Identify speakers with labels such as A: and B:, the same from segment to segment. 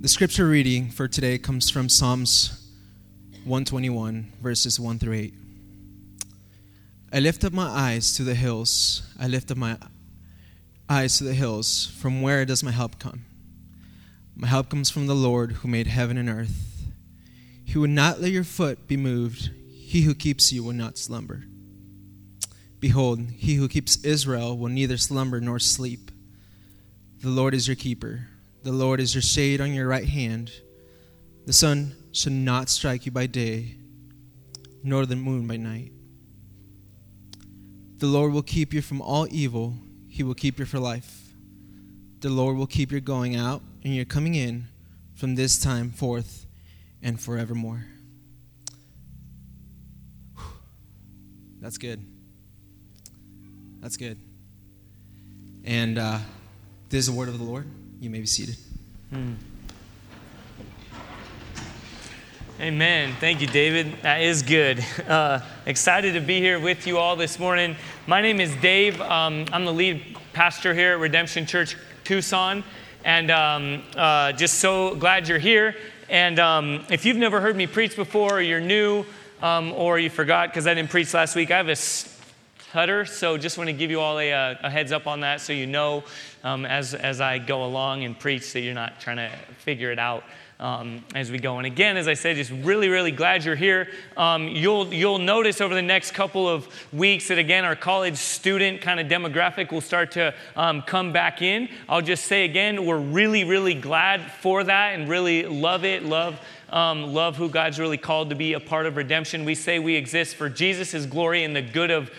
A: The scripture reading for today comes from Psalms 121, verses 1 through 8. I lift up my eyes to the hills. I lift up my eyes to the hills. From where does my help come? My help comes from the Lord who made heaven and earth. He would not let your foot be moved. He who keeps you will not slumber. Behold, he who keeps Israel will neither slumber nor sleep. The Lord is your keeper. The Lord is your shade on your right hand. The sun shall not strike you by day, nor the moon by night. The Lord will keep you from all evil. He will keep you for life. The Lord will keep your going out and your coming in from this time forth and forevermore. That's good. That's good. And uh, this is the word of the Lord. You may be seated. Hmm.
B: Amen. Thank you, David. That is good. Uh, excited to be here with you all this morning. My name is Dave. Um, I'm the lead pastor here at Redemption Church Tucson, and um, uh, just so glad you're here. And um, if you've never heard me preach before, or you're new, um, or you forgot because I didn't preach last week, I have a stutter. So just want to give you all a, uh, a heads up on that so you know um, as, as I go along and preach that you're not trying to figure it out. Um, as we go. And again, as I said, just really, really glad you're here. Um, you'll, you'll notice over the next couple of weeks that, again, our college student kind of demographic will start to um, come back in. I'll just say again, we're really, really glad for that and really love it, love. Um, love who God's really called to be a part of redemption. We say we exist for Jesus' glory and the good of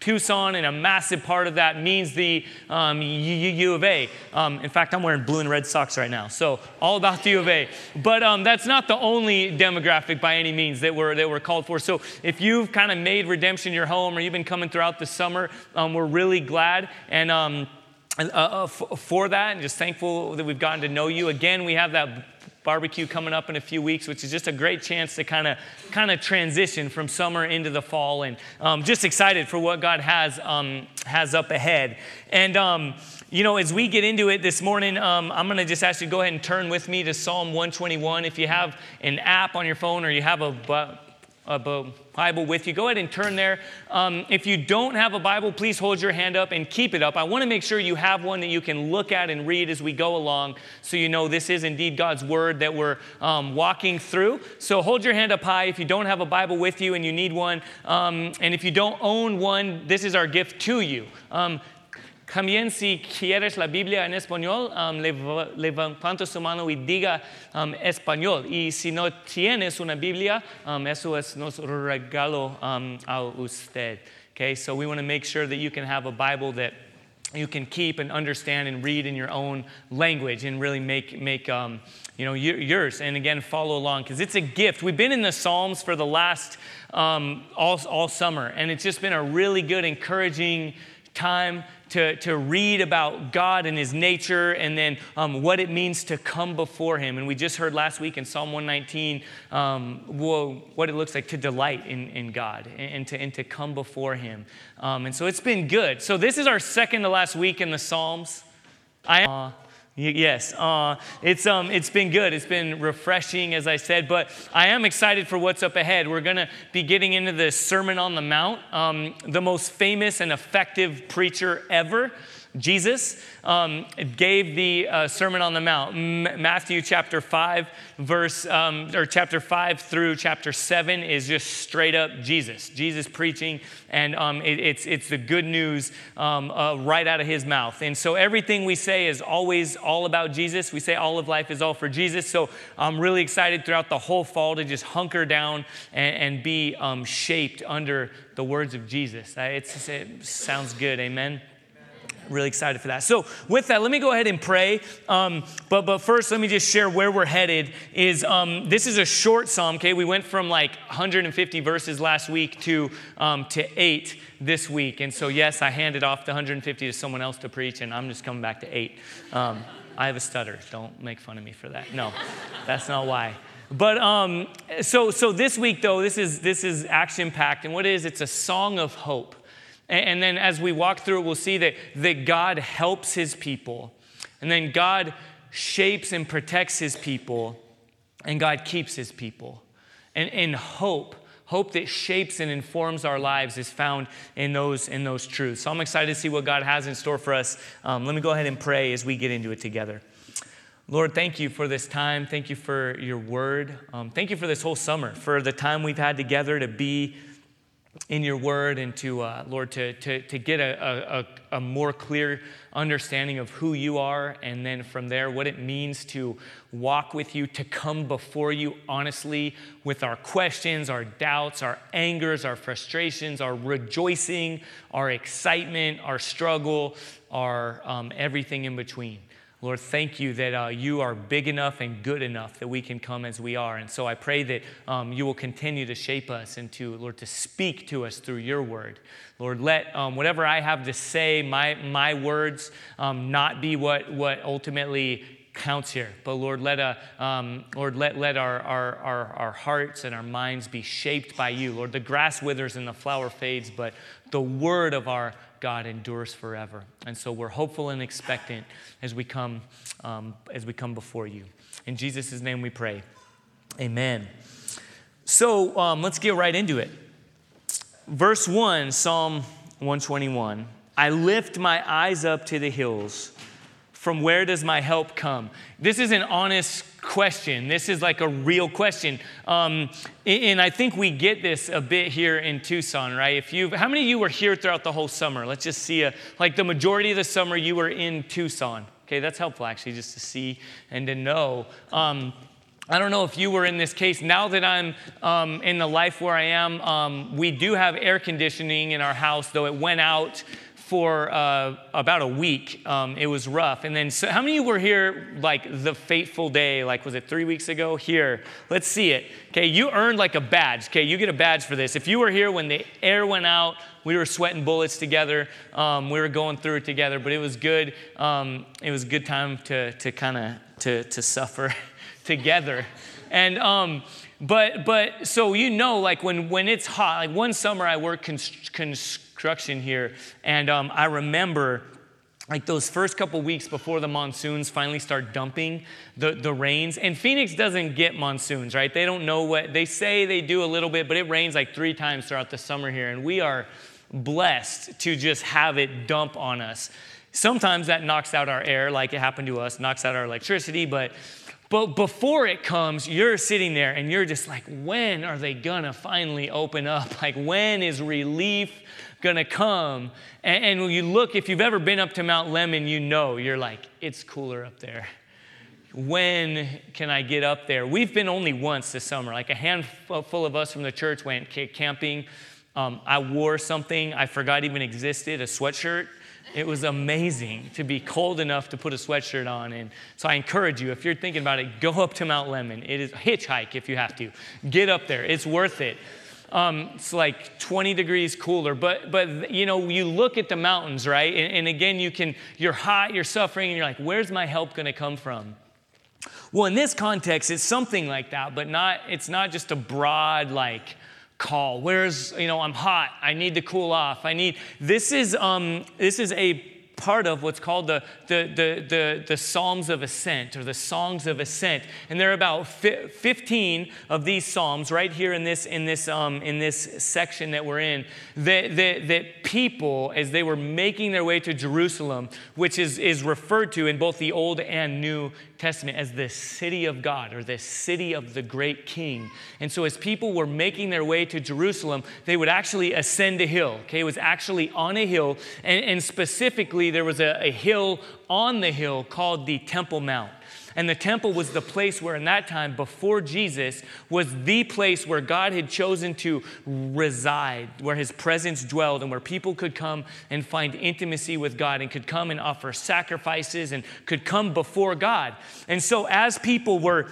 B: Tucson, and a massive part of that means the um, U of A. Um, in fact, I'm wearing blue and red socks right now, so all about the U of A. But um, that's not the only demographic by any means that we're, that we're called for. So if you've kind of made redemption your home or you've been coming throughout the summer, um, we're really glad. And um, uh, uh, for that, and just thankful that we've gotten to know you. Again, we have that barbecue coming up in a few weeks, which is just a great chance to kind of kind of transition from summer into the fall, and um, just excited for what God has um, has up ahead. And um, you know, as we get into it this morning, um, I'm going to just ask you to go ahead and turn with me to Psalm 121. If you have an app on your phone or you have a a Bible with you, go ahead and turn there. Um, if you don't have a Bible, please hold your hand up and keep it up. I want to make sure you have one that you can look at and read as we go along so you know this is indeed God's Word that we're um, walking through. So hold your hand up high if you don't have a Bible with you and you need one. Um, and if you don't own one, this is our gift to you. También si quieres la Biblia en español, um, levanta su mano y diga um, español. Y si no tienes una Biblia, um, eso es nuestro regalo um, a usted. Okay, so we want to make sure that you can have a Bible that you can keep and understand and read in your own language and really make, make um, you know, yours. And again, follow along because it's a gift. We've been in the Psalms for the last um, all, all summer, and it's just been a really good, encouraging time to, to read about God and His nature and then um, what it means to come before Him. And we just heard last week in Psalm 119 um, what it looks like to delight in, in God and, and, to, and to come before Him. Um, and so it's been good. So this is our second to last week in the Psalms. I. Uh, Yes, uh, it's, um, it's been good. It's been refreshing, as I said, but I am excited for what's up ahead. We're going to be getting into the Sermon on the Mount, um, the most famous and effective preacher ever. Jesus um, gave the uh, Sermon on the Mount, M- Matthew chapter 5, verse, um, or chapter 5 through chapter 7 is just straight up Jesus. Jesus preaching, and um, it, it's, it's the good news um, uh, right out of his mouth. And so everything we say is always all about Jesus. We say all of life is all for Jesus. So I'm really excited throughout the whole fall to just hunker down and, and be um, shaped under the words of Jesus. It's, it sounds good. Amen really excited for that. So, with that, let me go ahead and pray. Um, but, but first, let me just share where we're headed. Is um, this is a short psalm? Okay, we went from like 150 verses last week to um, to eight this week, and so yes, I handed off the 150 to someone else to preach, and I'm just coming back to eight. Um, I have a stutter. Don't make fun of me for that. No, that's not why. But um, so so this week though, this is this is action packed, and what it is? It's a song of hope. And then as we walk through it, we'll see that, that God helps his people. And then God shapes and protects his people, and God keeps his people. And, and hope, hope that shapes and informs our lives, is found in those, in those truths. So I'm excited to see what God has in store for us. Um, let me go ahead and pray as we get into it together. Lord, thank you for this time. Thank you for your word. Um, thank you for this whole summer, for the time we've had together to be in your word and to, uh, Lord, to, to, to get a, a, a, more clear understanding of who you are, and then from there, what it means to walk with you, to come before you honestly with our questions, our doubts, our angers, our frustrations, our rejoicing, our excitement, our struggle, our um, everything in between. Lord, thank you that uh, you are big enough and good enough that we can come as we are. And so I pray that um, you will continue to shape us and to, Lord, to speak to us through your word. Lord, let um, whatever I have to say, my, my words, um, not be what, what ultimately counts here. But Lord, let, a, um, Lord, let, let our, our, our, our hearts and our minds be shaped by you. Lord, the grass withers and the flower fades, but the word of our God endures forever. And so we're hopeful and expectant as we come, um, as we come before you. In Jesus' name we pray. Amen. So um, let's get right into it. Verse 1, Psalm 121 I lift my eyes up to the hills. From where does my help come? This is an honest question. This is like a real question. Um, and I think we get this a bit here in Tucson, right? If you, how many of you were here throughout the whole summer? Let's just see a, like the majority of the summer you were in Tucson. Okay, that's helpful actually, just to see and to know. Um, I don't know if you were in this case. Now that I'm um, in the life where I am, um, we do have air conditioning in our house, though it went out for uh, about a week. Um, it was rough. And then, so how many were here like the fateful day? Like, was it three weeks ago? Here, let's see it. Okay, you earned like a badge. Okay, you get a badge for this. If you were here when the air went out, we were sweating bullets together. Um, we were going through it together, but it was good. Um, it was a good time to, to kind of to, to suffer together. And, um, but, but, so you know, like when, when it's hot, like one summer I worked construction construction here. And um, I remember like those first couple weeks before the monsoons finally start dumping the, the rains. And Phoenix doesn't get monsoons, right? They don't know what, they say they do a little bit, but it rains like three times throughout the summer here. And we are blessed to just have it dump on us. Sometimes that knocks out our air, like it happened to us, knocks out our electricity, but but before it comes, you're sitting there and you're just like, when are they gonna finally open up? Like, when is relief to come. And, and when you look, if you've ever been up to Mount Lemmon, you know, you're like, it's cooler up there. When can I get up there? We've been only once this summer. Like a handful of us from the church went camping. Um, I wore something I forgot even existed, a sweatshirt. It was amazing to be cold enough to put a sweatshirt on. And so I encourage you, if you're thinking about it, go up to Mount Lemmon. It is a hitchhike if you have to. Get up there. It's worth it. Um, it's like 20 degrees cooler. But, but you know, you look at the mountains, right? And, and again, you can, you're hot, you're suffering, and you're like, where's my help going to come from? Well, in this context, it's something like that, but not, it's not just a broad, like, call. Where's, you know, I'm hot. I need to cool off. I need, this is, um, this is a part of what's called the, the, the, the, the Psalms of Ascent or the Songs of Ascent. And there are about 15 of these Psalms right here in this, in this, um, in this section that we're in that, that, that people, as they were making their way to Jerusalem, which is, is referred to in both the Old and New Testament as the city of God or the city of the great king. And so, as people were making their way to Jerusalem, they would actually ascend a hill. Okay, it was actually on a hill, and, and specifically, there was a, a hill on the hill called the Temple Mount. And the temple was the place where, in that time, before Jesus, was the place where God had chosen to reside, where his presence dwelled, and where people could come and find intimacy with God and could come and offer sacrifices and could come before God. And so, as people were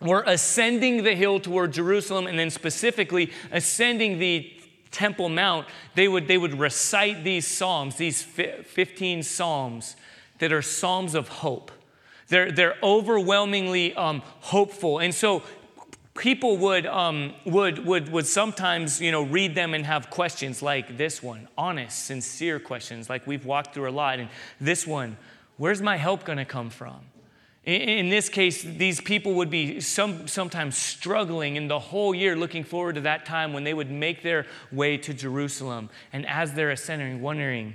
B: were ascending the hill toward Jerusalem and then specifically ascending the Temple Mount, they would, they would recite these psalms, these 15 psalms that are psalms of hope. They're, they're overwhelmingly um, hopeful. And so people would, um, would, would, would sometimes you know, read them and have questions like this one honest, sincere questions, like we've walked through a lot. And this one, where's my help going to come from? In this case, these people would be some, sometimes struggling in the whole year, looking forward to that time when they would make their way to Jerusalem. And as they're ascending, wondering,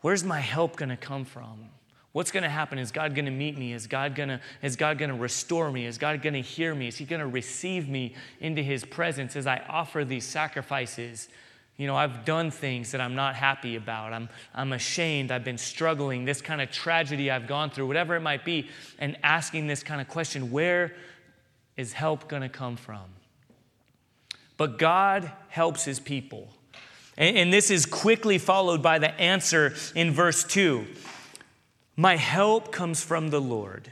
B: where's my help going to come from? What's going to happen? Is God going to meet me? Is God going to is God going to restore me? Is God going to hear me? Is he going to receive me into his presence as I offer these sacrifices? You know, I've done things that I'm not happy about. I'm, I'm ashamed. I've been struggling. This kind of tragedy I've gone through, whatever it might be, and asking this kind of question where is help going to come from? But God helps his people. And, and this is quickly followed by the answer in verse 2. My help comes from the Lord,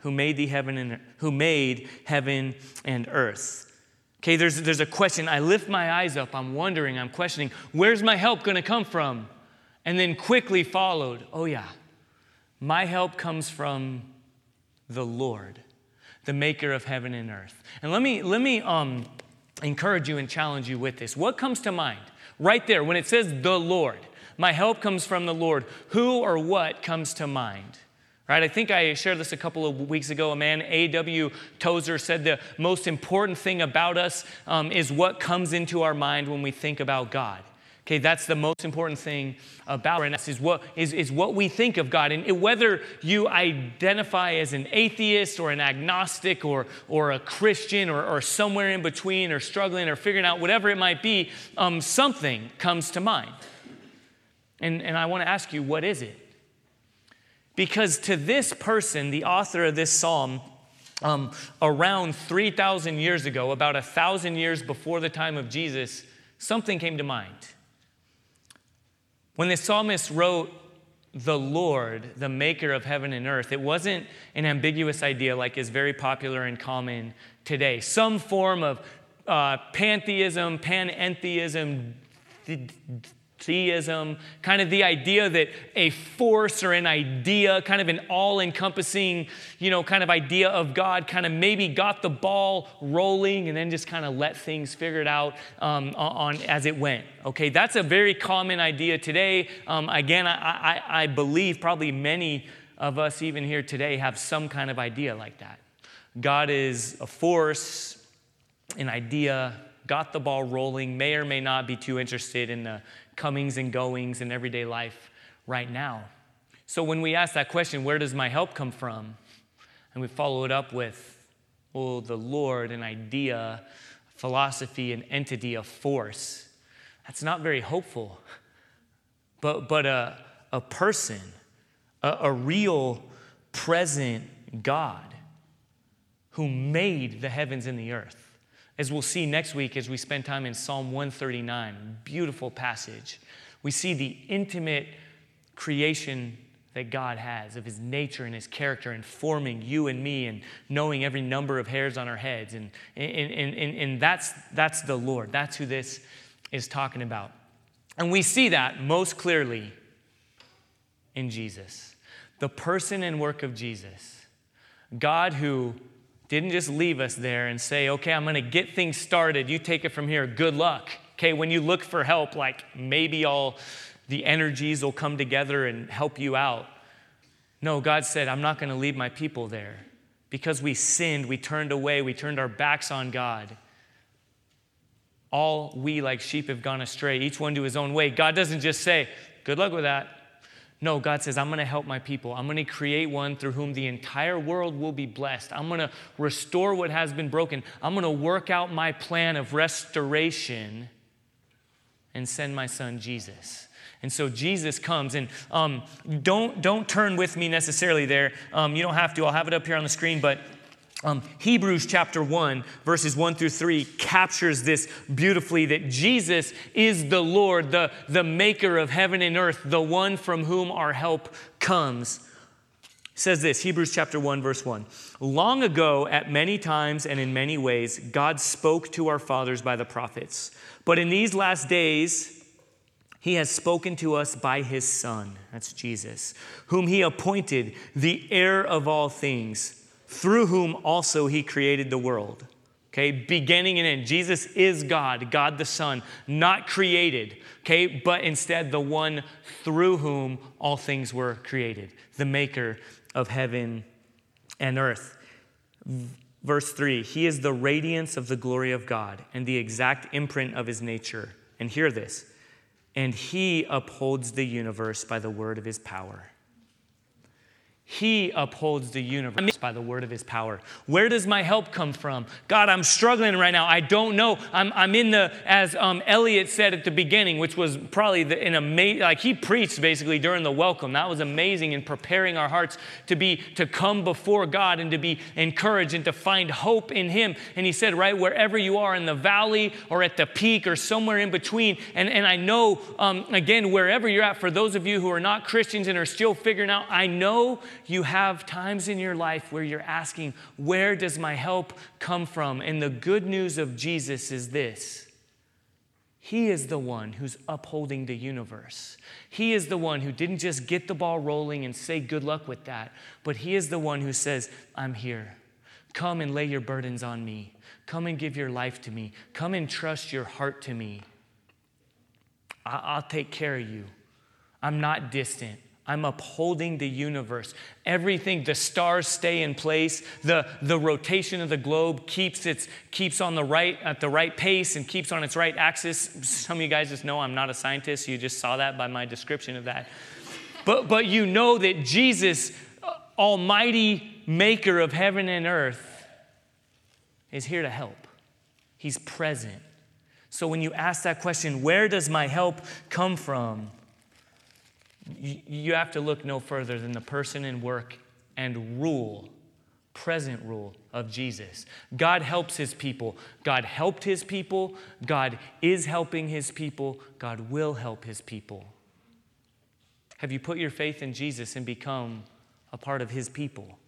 B: who made the heaven and who made heaven and earth. Okay, there's, there's a question. I lift my eyes up. I'm wondering, I'm questioning, where's my help going to come from? And then quickly followed, oh, yeah, my help comes from the Lord, the maker of heaven and earth. And let me, let me um, encourage you and challenge you with this. What comes to mind right there when it says the Lord? My help comes from the Lord. Who or what comes to mind? Right? I think I shared this a couple of weeks ago. A man, A.W. Tozer, said the most important thing about us um, is what comes into our mind when we think about God. Okay, that's the most important thing about us is what, is, is what we think of God. And whether you identify as an atheist or an agnostic or, or a Christian or, or somewhere in between or struggling or figuring out whatever it might be, um, something comes to mind. And, and I want to ask you, what is it? Because to this person, the author of this psalm, um, around 3,000 years ago, about a thousand years before the time of Jesus, something came to mind. When the psalmist wrote, the Lord, the maker of heaven and earth, it wasn't an ambiguous idea like is very popular and common today. Some form of uh, pantheism, panentheism, theism, kind of the idea that a force or an idea, kind of an all encompassing, you know, kind of idea of God, kind of maybe got the ball rolling and then just kind of let things figure it out um, on, as it went. Okay, that's a very common idea today. Um, again, I, I, I believe probably many of us, even here today, have some kind of idea like that. God is a force, an idea, got the ball rolling, may or may not be too interested in the comings and goings in everyday life right now. So when we ask that question, where does my help come from? And we follow it up with, well, the Lord, an idea, philosophy, an entity, a force. That's not very hopeful. But, but a, a person, a, a real present God who made the heavens and the earth. As we'll see next week as we spend time in Psalm 139, beautiful passage, we see the intimate creation that God has of his nature and his character and forming you and me and knowing every number of hairs on our heads. And, and, and, and, and that's, that's the Lord. That's who this is talking about. And we see that most clearly in Jesus, the person and work of Jesus. God who didn't just leave us there and say, okay, I'm going to get things started. You take it from here. Good luck. Okay, when you look for help, like maybe all the energies will come together and help you out. No, God said, I'm not going to leave my people there. Because we sinned, we turned away, we turned our backs on God. All we like sheep have gone astray, each one to his own way. God doesn't just say, Good luck with that. No, God says, I'm going to help my people. I'm going to create one through whom the entire world will be blessed. I'm going to restore what has been broken. I'm going to work out my plan of restoration and send my son Jesus. And so Jesus comes, and um, don't, don't turn with me necessarily there. Um, you don't have to, I'll have it up here on the screen, but um, Hebrews chapter 1, verses 1 through 3, captures this beautifully that Jesus is the Lord, the, the maker of heaven and earth, the one from whom our help comes. It says this Hebrews chapter 1, verse 1. Long ago, at many times and in many ways, God spoke to our fathers by the prophets. But in these last days, he has spoken to us by his Son, that's Jesus, whom he appointed the heir of all things through whom also he created the world. Okay, beginning and end. Jesus is God, God the Son, not created, okay, but instead the one through whom all things were created, the maker of heaven and earth. Verse 3 He is the radiance of the glory of God and the exact imprint of his nature. And hear this and he upholds the universe by the word of his power. He upholds the universe by the word of his power. Where does my help come from? God, I'm struggling right now. I don't know. I'm, I'm in the, as um, Elliot said at the beginning, which was probably the, an amazing, like he preached basically during the welcome. That was amazing in preparing our hearts to be, to come before God and to be encouraged and to find hope in him. And he said, right, wherever you are in the valley or at the peak or somewhere in between. And, and I know, um, again, wherever you're at, for those of you who are not Christians and are still figuring out, I know you have times in your life where you're asking, Where does my help come from? And the good news of Jesus is this He is the one who's upholding the universe. He is the one who didn't just get the ball rolling and say good luck with that, but He is the one who says, I'm here. Come and lay your burdens on me. Come and give your life to me. Come and trust your heart to me. I'll take care of you. I'm not distant. I'm upholding the universe. Everything, the stars stay in place. The, the rotation of the globe keeps its keeps on the right at the right pace and keeps on its right axis. Some of you guys just know I'm not a scientist. You just saw that by my description of that. But but you know that Jesus, uh, Almighty Maker of heaven and earth, is here to help. He's present. So when you ask that question, where does my help come from? You have to look no further than the person and work and rule, present rule of Jesus. God helps his people. God helped his people. God is helping his people. God will help his people. Have you put your faith in Jesus and become a part of his people?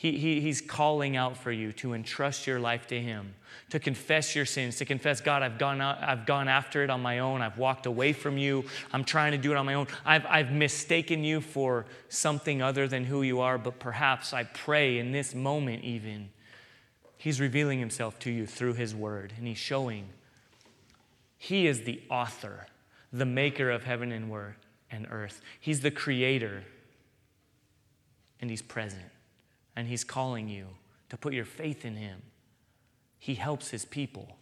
B: He, he, he's calling out for you to entrust your life to Him, to confess your sins, to confess, God, I've gone, out, I've gone after it on my own. I've walked away from you. I'm trying to do it on my own. I've, I've mistaken you for something other than who you are, but perhaps I pray in this moment, even, He's revealing Himself to you through His Word, and He's showing He is the author, the maker of heaven and, and earth. He's the creator, and He's present and He's calling you to put your faith in Him. He helps His people.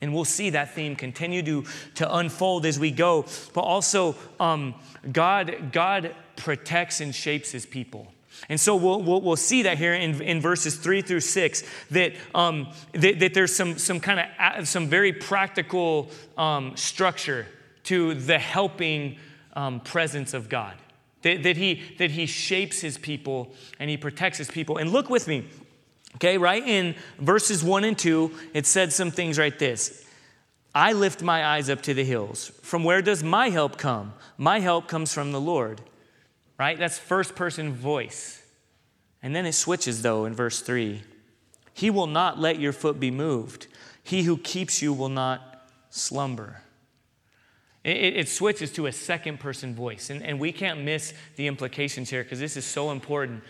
B: And we'll see that theme continue to, to unfold as we go. But also, um, God, God protects and shapes His people. And so we'll, we'll, we'll, see that here in, in verses three through six, that, um, that, that, there's some, some kind of, some very practical um, structure to the helping um, presence of God that, that, he, that he shapes his people and he protects his people. And look with me, okay, right in verses one and two, it said some things right this. I lift my eyes up to the hills. From where does my help come? My help comes from the Lord, right? That's first person voice. And then it switches, though, in verse three. He will not let your foot be moved. He who keeps you will not slumber. It, it, switches to a second person voice. And, and we can't miss the implications here because this is so important.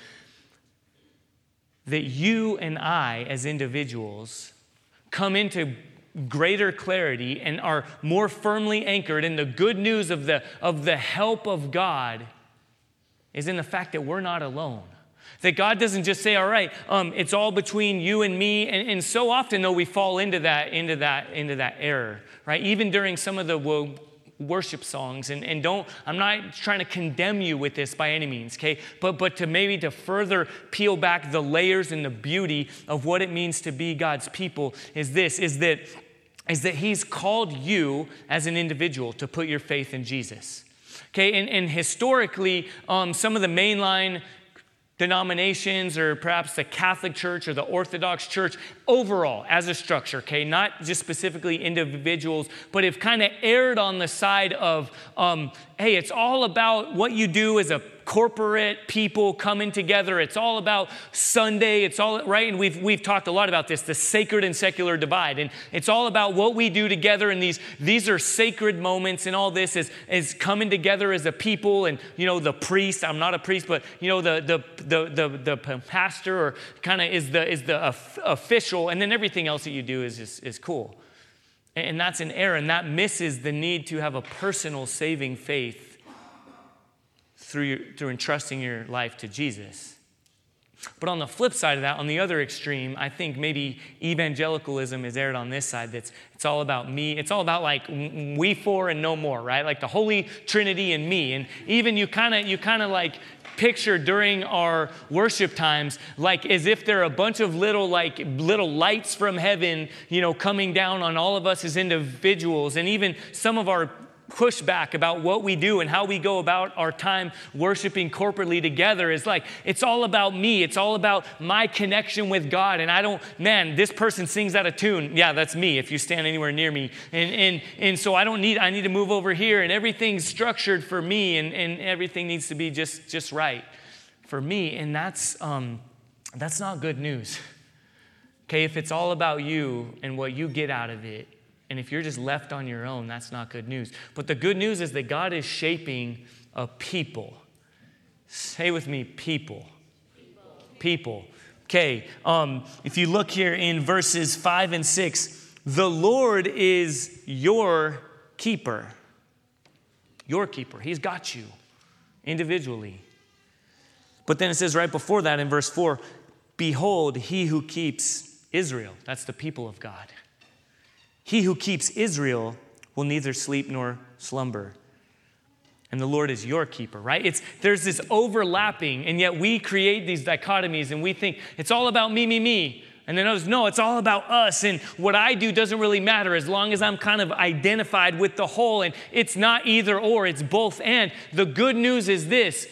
B: That you and I, as individuals, come into greater clarity and are more firmly anchored in the good news of the, of the help of God is in the fact that we're not alone. That God doesn't just say, all right, um, it's all between you and me. And, and so often, though, we fall into that, into that, into that error, right? Even during some of the worship songs. And, and don't i'm not trying to condemn you with this by any means okay? But but to maybe to further peel back the layers and the beauty of what it means to be god's people is this is that is that he's called you as an individual to put your faith in jesus. Okay and, and historically um, some of the mainline denominations or perhaps the Catholic Church or the Orthodox Church overall as a structure, okay, not just specifically individuals, but have kind of erred on the side of, um, hey, it's all about what you do as a corporate people coming together. It's all about Sunday. It's all right. And we've we've talked a lot about this, the sacred and secular divide. And it's all about what we do together. And these these are sacred moments. And all this is is coming together as a people. And you know, the priest. I'm not a priest, but you know, the the the the, the pastor or kind of is the is the official. And then everything else that you do is is, is cool. And that's an error, and that misses the need to have a personal saving faith through, your, through entrusting your life to Jesus. But on the flip side of that, on the other extreme, I think maybe evangelicalism is aired on this side. That's it's all about me. It's all about like we four and no more, right? Like the Holy Trinity and me. And even you kind of you kind of like picture during our worship times like as if there are a bunch of little like little lights from heaven you know coming down on all of us as individuals and even some of our pushback about what we do and how we go about our time worshiping corporately together is like it's all about me. It's all about my connection with god. And i don't man this person sings out of tune. Yeah that's me if you stand anywhere near me. And and and so i don't need i need to move over here and everything's structured for me and and everything needs to be just just right for me. And that's um that's not good news. Okay if it's all about you and what you get out of it and if you're just left on your own, that's not good news. But the good news is that God is shaping a people. Say with me, people. People. Okay, um, if you look here in verses 5 and 6, the Lord is your keeper. Your keeper. He's got you individually. But then it says right before that in verse 4 Behold, he who keeps Israel. That's the people of God. He who keeps Israel will neither sleep nor slumber. And the Lord is your keeper, right? It's there's this overlapping, and yet we create these dichotomies and we think it's all about me, me, me. And then others, no, it's all about us. And what I do doesn't really matter as long as I'm kind of identified with the whole. And it's not either or, it's both and. The good news is this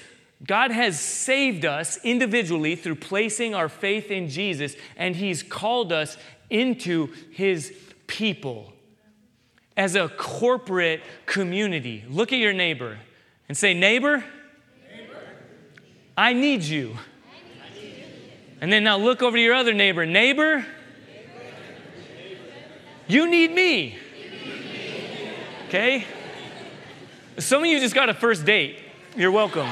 B: God has saved us individually through placing our faith in Jesus, and He's called us into His people, as a corporate community. Look at your neighbor and say, Neighbor. I need you. And then now look over to your other neighbor. Neighbor, you need me. Okay? Some of you just got a first date. You're welcome.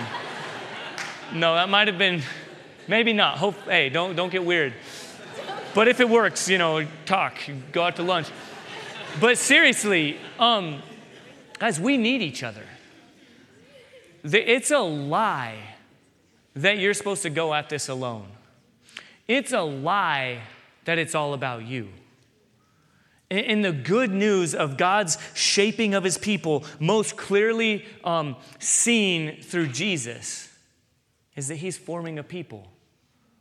B: No, that might have been, maybe not. Hope, hey, don't, don't get weird. But if it works, you know, talk, go out to lunch. But seriously, um, guys, we need each other. It's a lie that you're supposed to go at this alone. It's a lie that it's all about you. In the good news of God's shaping of his people, most clearly um, seen through Jesus, is that he's forming a people.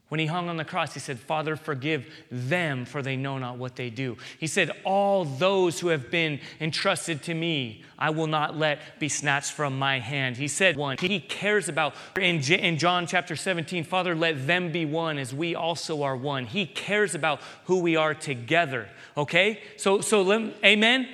B: When he hung on the cross, he said, Father, forgive them, for they know not what they do. He said, All those who have been entrusted to me, I will not let be snatched from my hand. He said, One, he cares about, in, in John chapter 17, Father, let them be one as we also are one. He cares about who we are together, okay? So, so amen?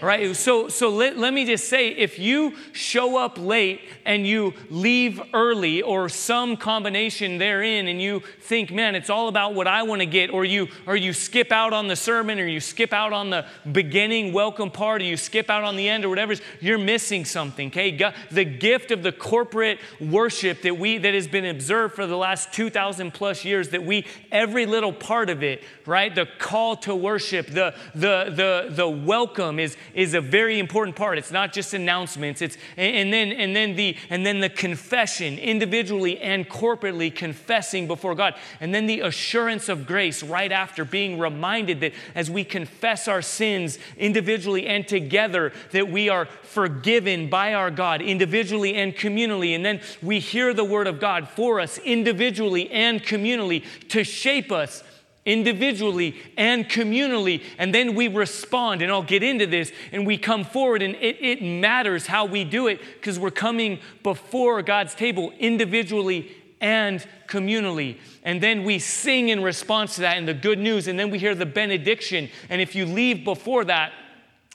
B: Right? So, so let, let me just say if you show up late and you leave early or some combination therein and you think, man, it's all about what I want to get, or you, or you skip out on the sermon or you skip out on the beginning welcome part or you skip out on the end or whatever, you're missing something, okay? The gift of the corporate worship that we, that has been observed for the last 2,000 plus years, that we, every little part of it, right? The call to worship, the, the, the, the welcome is, is a very important part. It's not just announcements. It's and then and then the and then the confession individually and corporately confessing before God. And then the assurance of grace right after being reminded that as we confess our sins individually and together that we are forgiven by our God individually and communally. And then we hear the word of God for us individually and communally to shape us individually and communally, and then we respond. And I'll get into this, and we come forward, and it, it matters how we do it because we're coming before God's table individually and communally. And then we sing in response to that and the good news, and then we hear the benediction. And if you leave before that,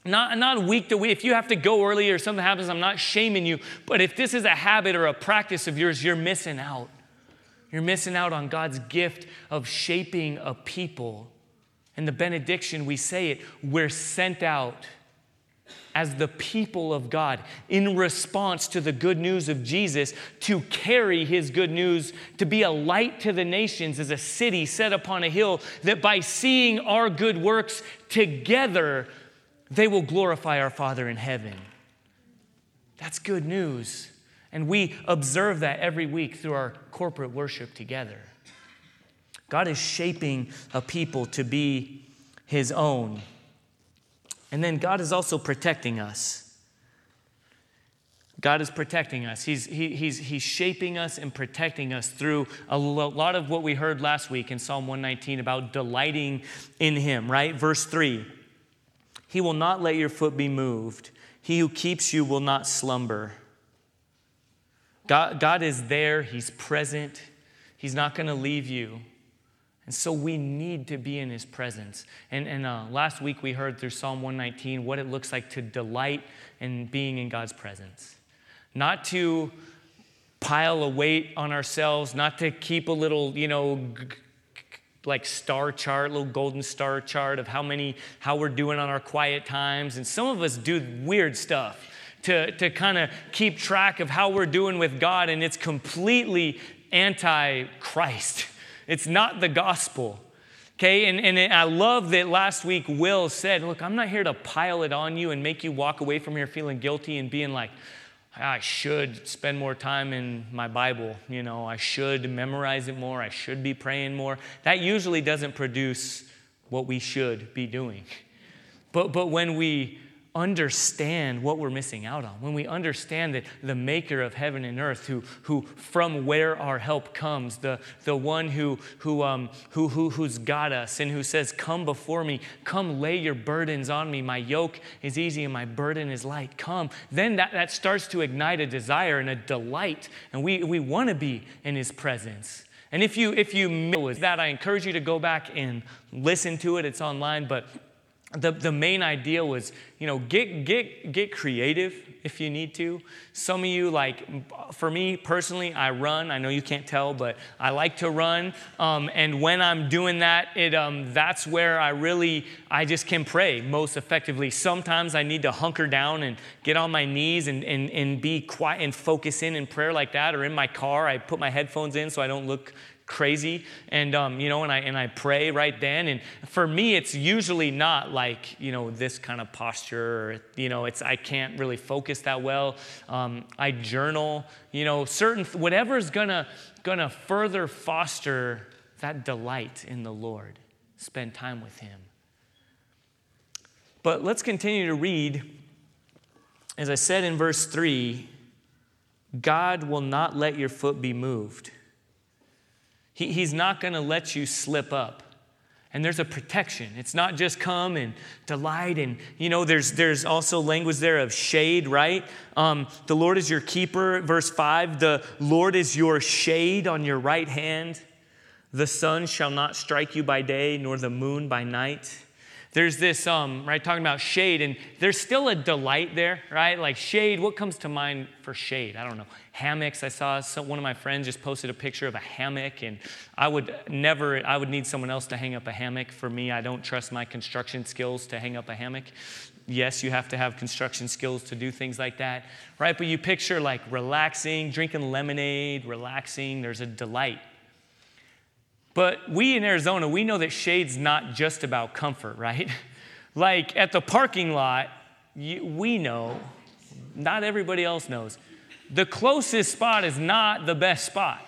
B: not, not week to week, if you have to go early or something happens, I'm not shaming you, but if this is a habit or a practice of yours, you're missing out. You're missing out on God's gift of shaping a people. In the benediction, we say it we're sent out as the people of God in response to the good news of Jesus to carry his good news, to be a light to the nations as a city set upon a hill, that by seeing our good works together, they will glorify our Father in heaven. That's good news. And we observe that every week through our corporate worship together. God is shaping a people to be his own. And then God is also protecting us. God is protecting us. He's, he, he's, he's shaping us and protecting us through a lot of what we heard last week in Psalm 119 about delighting in Him, right? Verse 3 He will not let your foot be moved, He who keeps you will not slumber. God, God is there, He's present, He's not going to leave you. And so we need to be in His presence. And, and uh, last week we heard through Psalm 119 what it looks like to delight in being in God's presence not to pile a weight on ourselves, not to keep a little, you know, like star chart, little golden star chart of how many, how we're doing on our quiet times. And some of us do weird stuff to, to kind of keep track of how we're doing with God, and it's completely anti Christ. It's not the gospel. Okay, and, and I love that last week Will said, Look, I'm not here to pile it on you and make you walk away from here feeling guilty and being like, I should spend more time in my Bible. You know, I should memorize it more. I should be praying more. That usually doesn't produce what we should be doing. But, but when we understand what we're missing out on, when we understand that the maker of heaven and earth, who, who from where our help comes, the, the one who, who, um, who, who, who's got us and who says, Come before me, come lay your burdens on me. My yoke is easy and my burden is light. Come. Then that, that starts to ignite a desire and a delight, and we, we want to be in his presence. And if you if you miss that, I encourage you to go back and listen to it. It's online, but the, the main idea was, you know, get, get, get creative if you need to. Some of you, like, for me personally, I run. I know you can't tell, but I like to run. Um, and when I'm doing that, it, um, that's where I really, I just can pray most effectively. Sometimes I need to hunker down and get on my knees and, and, and be quiet and focus in in prayer like that. Or in my car, I put my headphones in so I don't look crazy and um, you know and I, and I pray right then. And for me it's usually not like you know this kind of posture or, you know it's i can't really focus that well. Um, i journal you know certain whatever's gonna gonna further foster that delight in the lord spend time with him. But let's continue to read as i said in verse 3 god will not let your foot be moved he, he's not going to let you slip up. And there's a protection. It's not just come and delight. And, you know, there's, there's also language there of shade, right? Um, the Lord is your keeper. Verse 5 the Lord is your shade on your right hand. The sun shall not strike you by day, nor the moon by night. There's this, um, right, talking about shade, and there's still a delight there, right? Like shade, what comes to mind for shade? I don't know. Hammocks, I saw one of my friends just posted a picture of a hammock, and I would never, I would need someone else to hang up a hammock. For me, I don't trust my construction skills to hang up a hammock. Yes, you have to have construction skills to do things like that, right? But you picture like relaxing, drinking lemonade, relaxing, there's a delight but we in Arizona, we know that shade's not just about comfort, right? like at the parking lot, we know, not everybody else knows, the closest spot is not the best spot,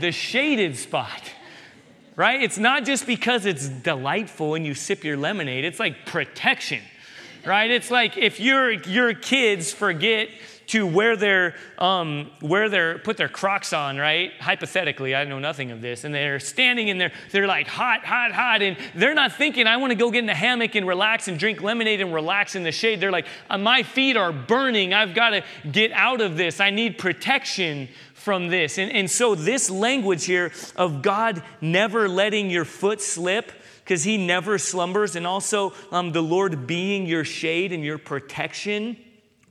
B: the shaded spot. Right? It's not just because it's delightful and you sip your lemonade, it's like protection. Right? It's like if your your kids forget to where they're, um, where they're, put their Crocs on, right? Hypothetically, I know nothing of this. And they're standing in there, they're like hot, hot, hot. And they're not thinking, I want to go get in the hammock and relax and drink lemonade and relax in the shade. They're like, uh, my feet are burning. I've got to get out of this. I need protection from this. And, and so, this language here of God never letting your foot slip because he never slumbers, and also um, the Lord being your shade and your protection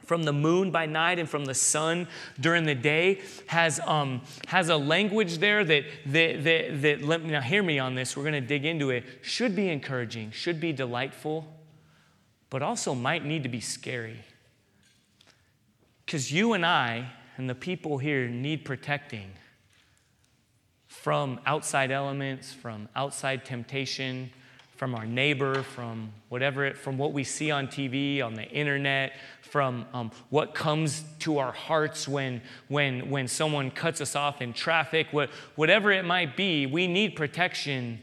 B: from the moon by night and from the sun during the day has, um, has a language there that, that, that, that let me, now hear me on this, we're going to dig into it, should be encouraging, should be delightful, but also might need to be scary. Because you and I and the people here need protecting from outside elements, from outside temptation, from our neighbor, from whatever, from what we see on TV, on the internet, from um, what comes to our hearts when, when, when someone cuts us off in traffic, what, whatever it might be, we need protection.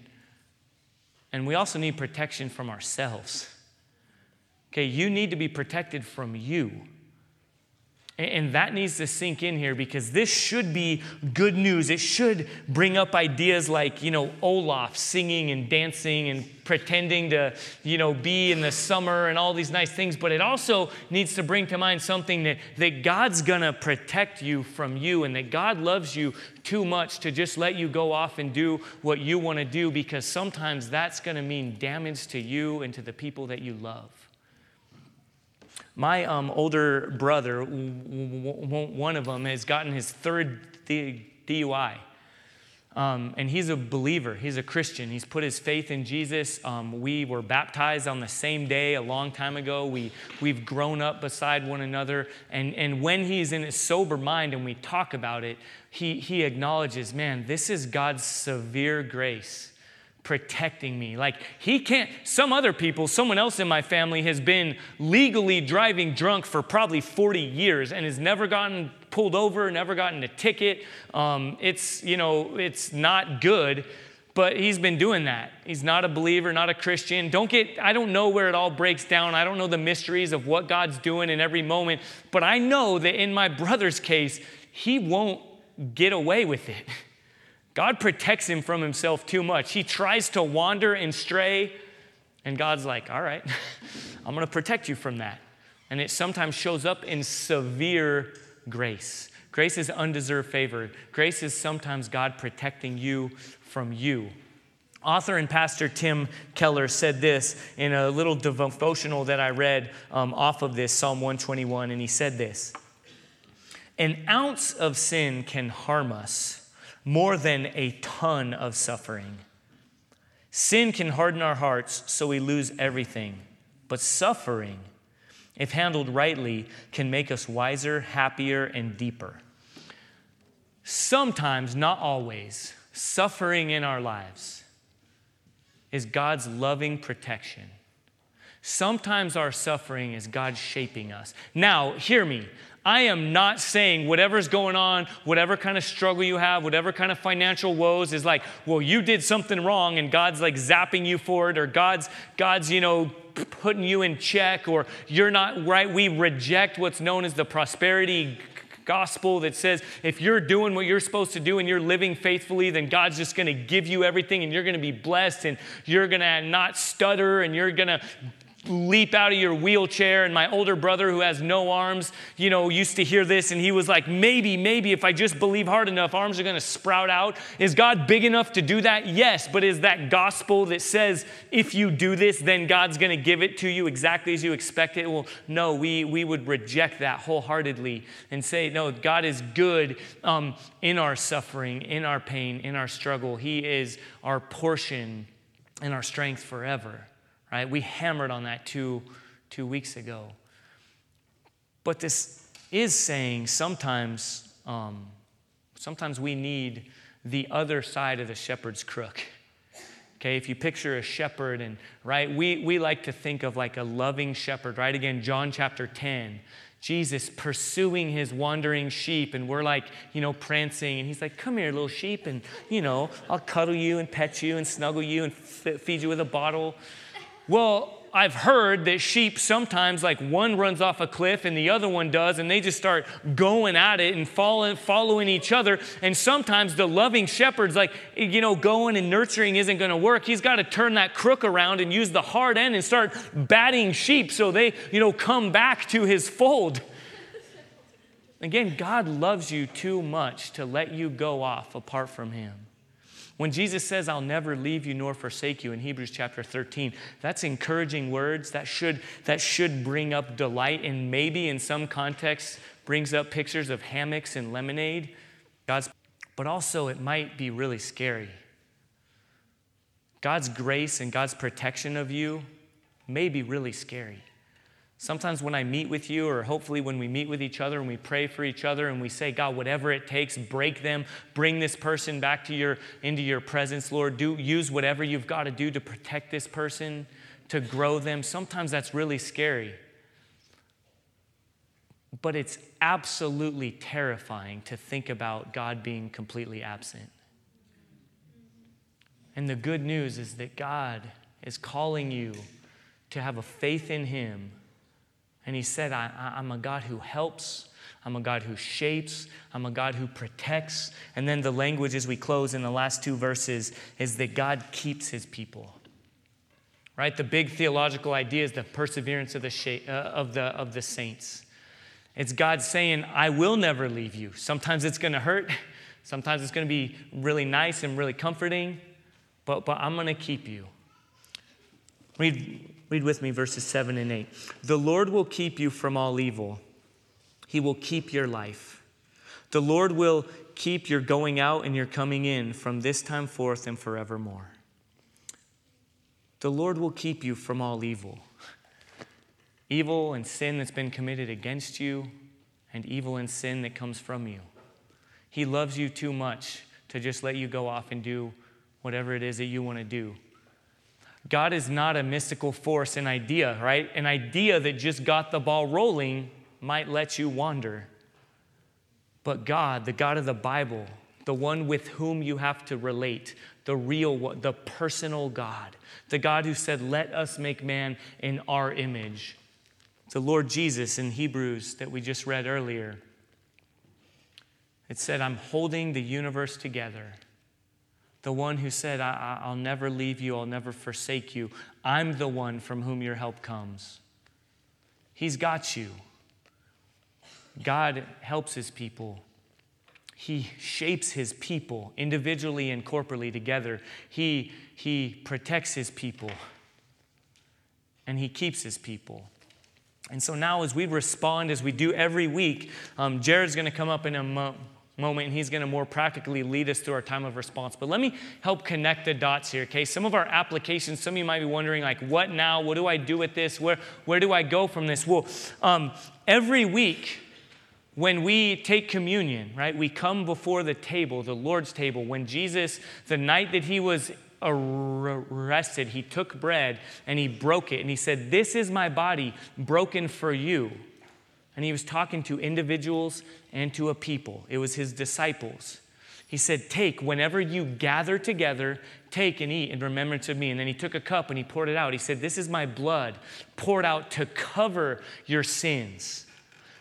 B: And we also need protection from ourselves. Okay, you need to be protected from you. And that needs to sink in here because this should be good news. It should bring up ideas like, you know, Olaf singing and dancing and pretending to, you know, be in the summer and all these nice things. But it also needs to bring to mind something that, that God's going to protect you from you and that God loves you too much to just let you go off and do what you want to do because sometimes that's going to mean damage to you and to the people that you love. My um, older brother, one of them, has gotten his third DUI. Um, and he's a believer, he's a Christian. He's put his faith in Jesus. Um, we were baptized on the same day a long time ago. We, we've grown up beside one another. And, and when he's in his sober mind and we talk about it, he, he acknowledges, man, this is God's severe grace protecting me. Like, he can't, some other people, someone else in my family has been legally driving drunk for probably 40 years and has never gotten pulled over, never gotten a ticket. Um, it's, you know, it's not good, but he's been doing that. He's not a believer, not a Christian. Don't get, I don't know where it all breaks down. I don't know the mysteries of what God's doing in every moment, but I know that in my brother's case, he won't get away with it. God protects him from himself too much. He tries to wander and stray, and God's like, all right, I'm going to protect you from that. And it sometimes shows up in severe grace. Grace is undeserved favor. Grace is sometimes God protecting you from you. Author and pastor Tim Keller said this in a little devotional that I read um, off of this, Psalm 121, and he said this An ounce of sin can harm us more than a ton of suffering. Sin can harden our hearts so we lose everything, but suffering, if handled rightly, can make us wiser, happier, and deeper. Sometimes, not always, suffering in our lives is God's loving protection. Sometimes our suffering is God shaping us. Now, hear me. I am not saying whatever's going on, whatever kind of struggle you have, whatever kind of financial woes is like, well, you did something wrong and God's like zapping you for it, or God's, God's, you know, putting you in check, or you're not right. We reject what's known as the prosperity gospel that says if you're doing what you're supposed to do and you're living faithfully, then God's just going to give you everything and you're going to be blessed and you're going to not stutter and you're going to leap out of your wheelchair. And my older brother, who has no arms, you know, used to hear this and he was like, maybe, maybe if I just believe hard enough, arms are going to sprout out. Is God big enough to do that? Yes. But is that gospel that says if you do this, then God's going to give it to you exactly as you expect it? Well, no, we, we would reject that wholeheartedly and say, no, God is good um, in our suffering, in our pain, in our struggle. He is our portion and our strength forever right? We hammered on that two, two weeks ago. But this is saying sometimes, um, sometimes we need the other side of the shepherd's crook. Okay, if you picture a shepherd, and right, we, we like to think of like a loving shepherd, right? Again, John chapter 10, Jesus pursuing his wandering sheep, and we're like, you know, prancing, and he's like, Come here, little sheep, and, you know, I'll cuddle you and pet you and snuggle you and f- feed you with a bottle. Well, I've heard that sheep sometimes, like one runs off a cliff and the other one does, and they just start going at it and following, following each other. And sometimes the loving shepherd's like, you know, going and nurturing isn't going to work. He's got to turn that crook around and use the hard end and start batting sheep so they, you know, come back to his fold. Again, God loves you too much to let you go off apart from him. When Jesus says, I'll never leave you nor forsake you in Hebrews chapter 13, that's encouraging words. That should, that should bring up delight and maybe in some contexts brings up pictures of hammocks and lemonade. God's, but also it might be really scary. God's grace and God's protection of you may be really scary. Sometimes when I meet with you, or hopefully when we meet with each other and we pray for each other and we say, God, whatever it takes, break them, bring this person back to your into your presence, Lord. Do use whatever you've got to do to protect this person, to grow them. Sometimes that's really scary. But it's absolutely terrifying to think about God being completely absent. And the good news is that God is calling you to have a faith in Him and he said, I, am a God who helps, I'm a God who shapes, I'm a God who protects. And then the language as we close in the last two verses is that God keeps his people. Right? The big theological idea is the perseverance of the, shape, uh, of the, of the saints. It's God saying, I will never leave you. Sometimes it's going to hurt. Sometimes it's going to be really nice and really comforting, but, but I'm going to keep you. Read Read with me verses 7 and 8. The Lord will keep you from all evil, He will keep your life. The Lord will keep your going out and your coming in from this time forth and forevermore. The Lord will keep you from all evil. Evil and sin that's been committed against you, and evil and sin that comes from you. He loves you too much to just let you go off and do whatever it is that you want to do. God is not a mystical force, an idea, right? An idea that just got the ball rolling might let you wander. But God, the God of the Bible, the one with whom you have to relate, the real, the personal God, the God who said, Let us make man in our image. The Lord Jesus in Hebrews that we just read earlier. It said, I'm holding the universe together the one who said, I, will never leave you, I'll never forsake you. I'm the one from whom your help comes. He's got you. God helps his people. He shapes his people individually and corporately together. He, he protects his people and he keeps his people. And so now, as we respond, as we do every week, um, Jared's going to come up in a moment moment, and he's going to more practically lead us through our time of response. But let me help connect the dots here, okay? Some of our applications, some of you might be wondering, like, what now? What do I do with this? Where, where do I go from this? Well, um, every week, when we take communion, right, we come before the table, the Lord's table. When Jesus, the night that he was arrested, he took bread and he broke it and he said, This is my body broken for you and he was talking to individuals and to a people. It was his disciples. He said, Take, whenever you gather together, take and eat in remembrance of me. And then he took a cup and he poured it out. He said, This is my blood poured out to cover your sins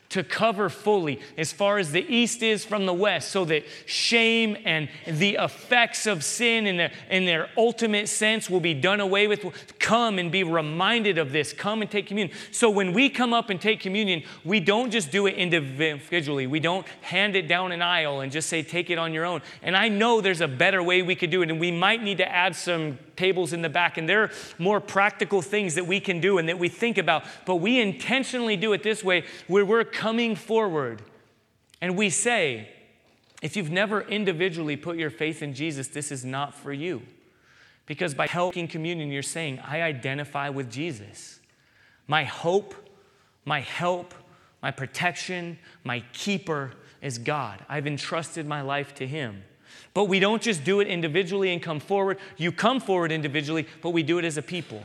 B: to cover fully as far as the east is from the west, so that shame and the effects of sin in their, in their ultimate sense will be done away with. Come and be reminded of this. Come and take communion. So when we come up and take communion, we don't just do it individually. We don't hand it down an aisle and just say, take it on your own. And I know there's a better way we could do it, and we might need to add some tables in the back. And there are more practical things that we can do and that we think about. But we intentionally do it this way where we're coming forward and we say, if you've never individually put your faith in Jesus, this is not for you. Because by helping communion, you're saying, I identify with Jesus. My hope, my help, my protection, my keeper is God. I've entrusted my life to Him. But we don't just do it individually and come forward. You come forward individually, but we do it as a people.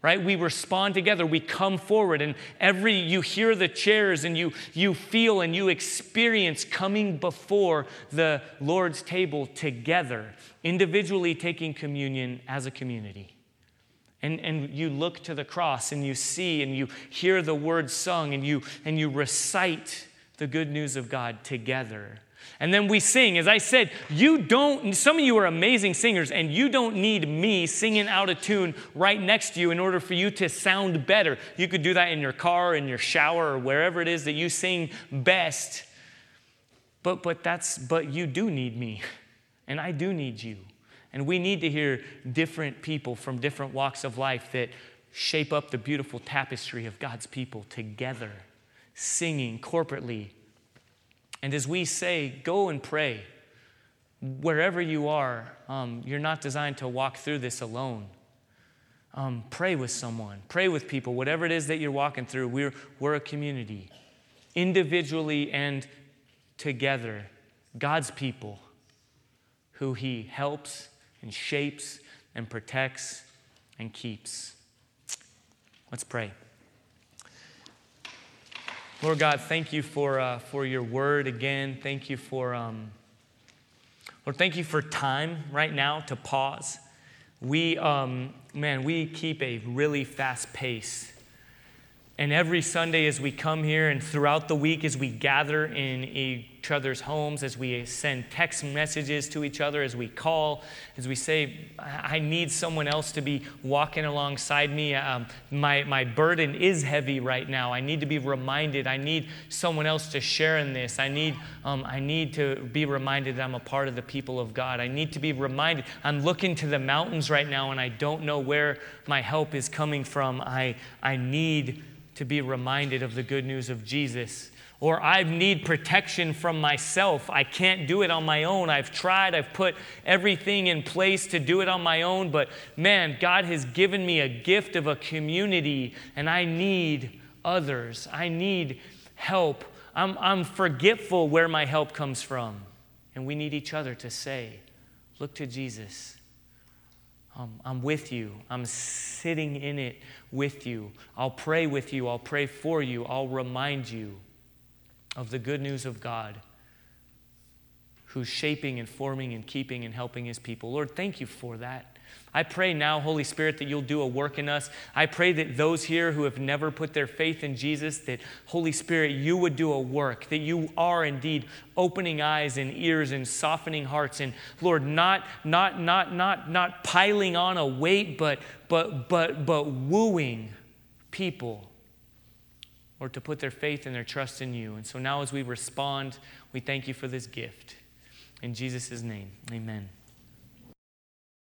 B: Right? We respond together. We come forward and every you hear the chairs and you you feel and you experience coming before the Lord's table together, individually taking communion as a community. And, and you look to the cross and you see and you hear the words sung and you and you recite the good news of God together and then we sing. As I said, you don't, some of you are amazing singers, and you don't need me singing out of tune right next to you in order for you to sound better. You could do that in your car, in your shower, or wherever it is that you sing best. But, but that's, but you do need me, and I do need you. And we need to hear different people from different walks of life that shape up the beautiful tapestry of God's people together, singing corporately and as we say, go and pray. Wherever you are, um, you're not designed to walk through this alone. um, pray with someone, pray with people, whatever it is that you're walking through. We're, we're a community, individually and together, God's people who He helps and shapes and protects and keeps. Let's pray. Lord God, thank you for, uh, for your word again. Thank you for, um, Lord, thank you for time right now to pause we, um, man, we keep a really fast pace. And every Sunday as we come here and throughout the week as we gather in each other's homes, as we send text messages to each other, as we call, as we say, I need someone else to be walking alongside me. Um, my, my burden is heavy right now. I need to be reminded. I need someone else to share in this. I need, um, I need to be reminded that I'm a part of the people of God. I need to be reminded. I'm looking to the mountains right now and I don't know where my help is coming from. I, I need to be reminded of the good news of Jesus. Or I need protection from myself. I can't do it on my own. I've tried, I've put everything in place to do it on my own, but man, God has given me a gift of a community, and I need others. I need help. I'm, I'm forgetful where my help comes from. And we need each other to say, Look to Jesus. Um, I'm with you. I'm sitting in it with you. I'll pray with you. I'll pray for you. I'll remind you of the good news of God who's shaping and forming and keeping and helping his people. Lord, thank you for that. I pray now, Holy Spirit, that you'll do a work in us. I pray that those here who have never put their faith in Jesus, that Holy Spirit, you would do a work, that you are indeed opening eyes and ears and softening hearts. And Lord, not, not, not, not, not piling on a weight, but, but, but, but wooing people or to put their faith and their trust in you. And so now, as we respond, we thank you for this gift. In Jesus' name, amen.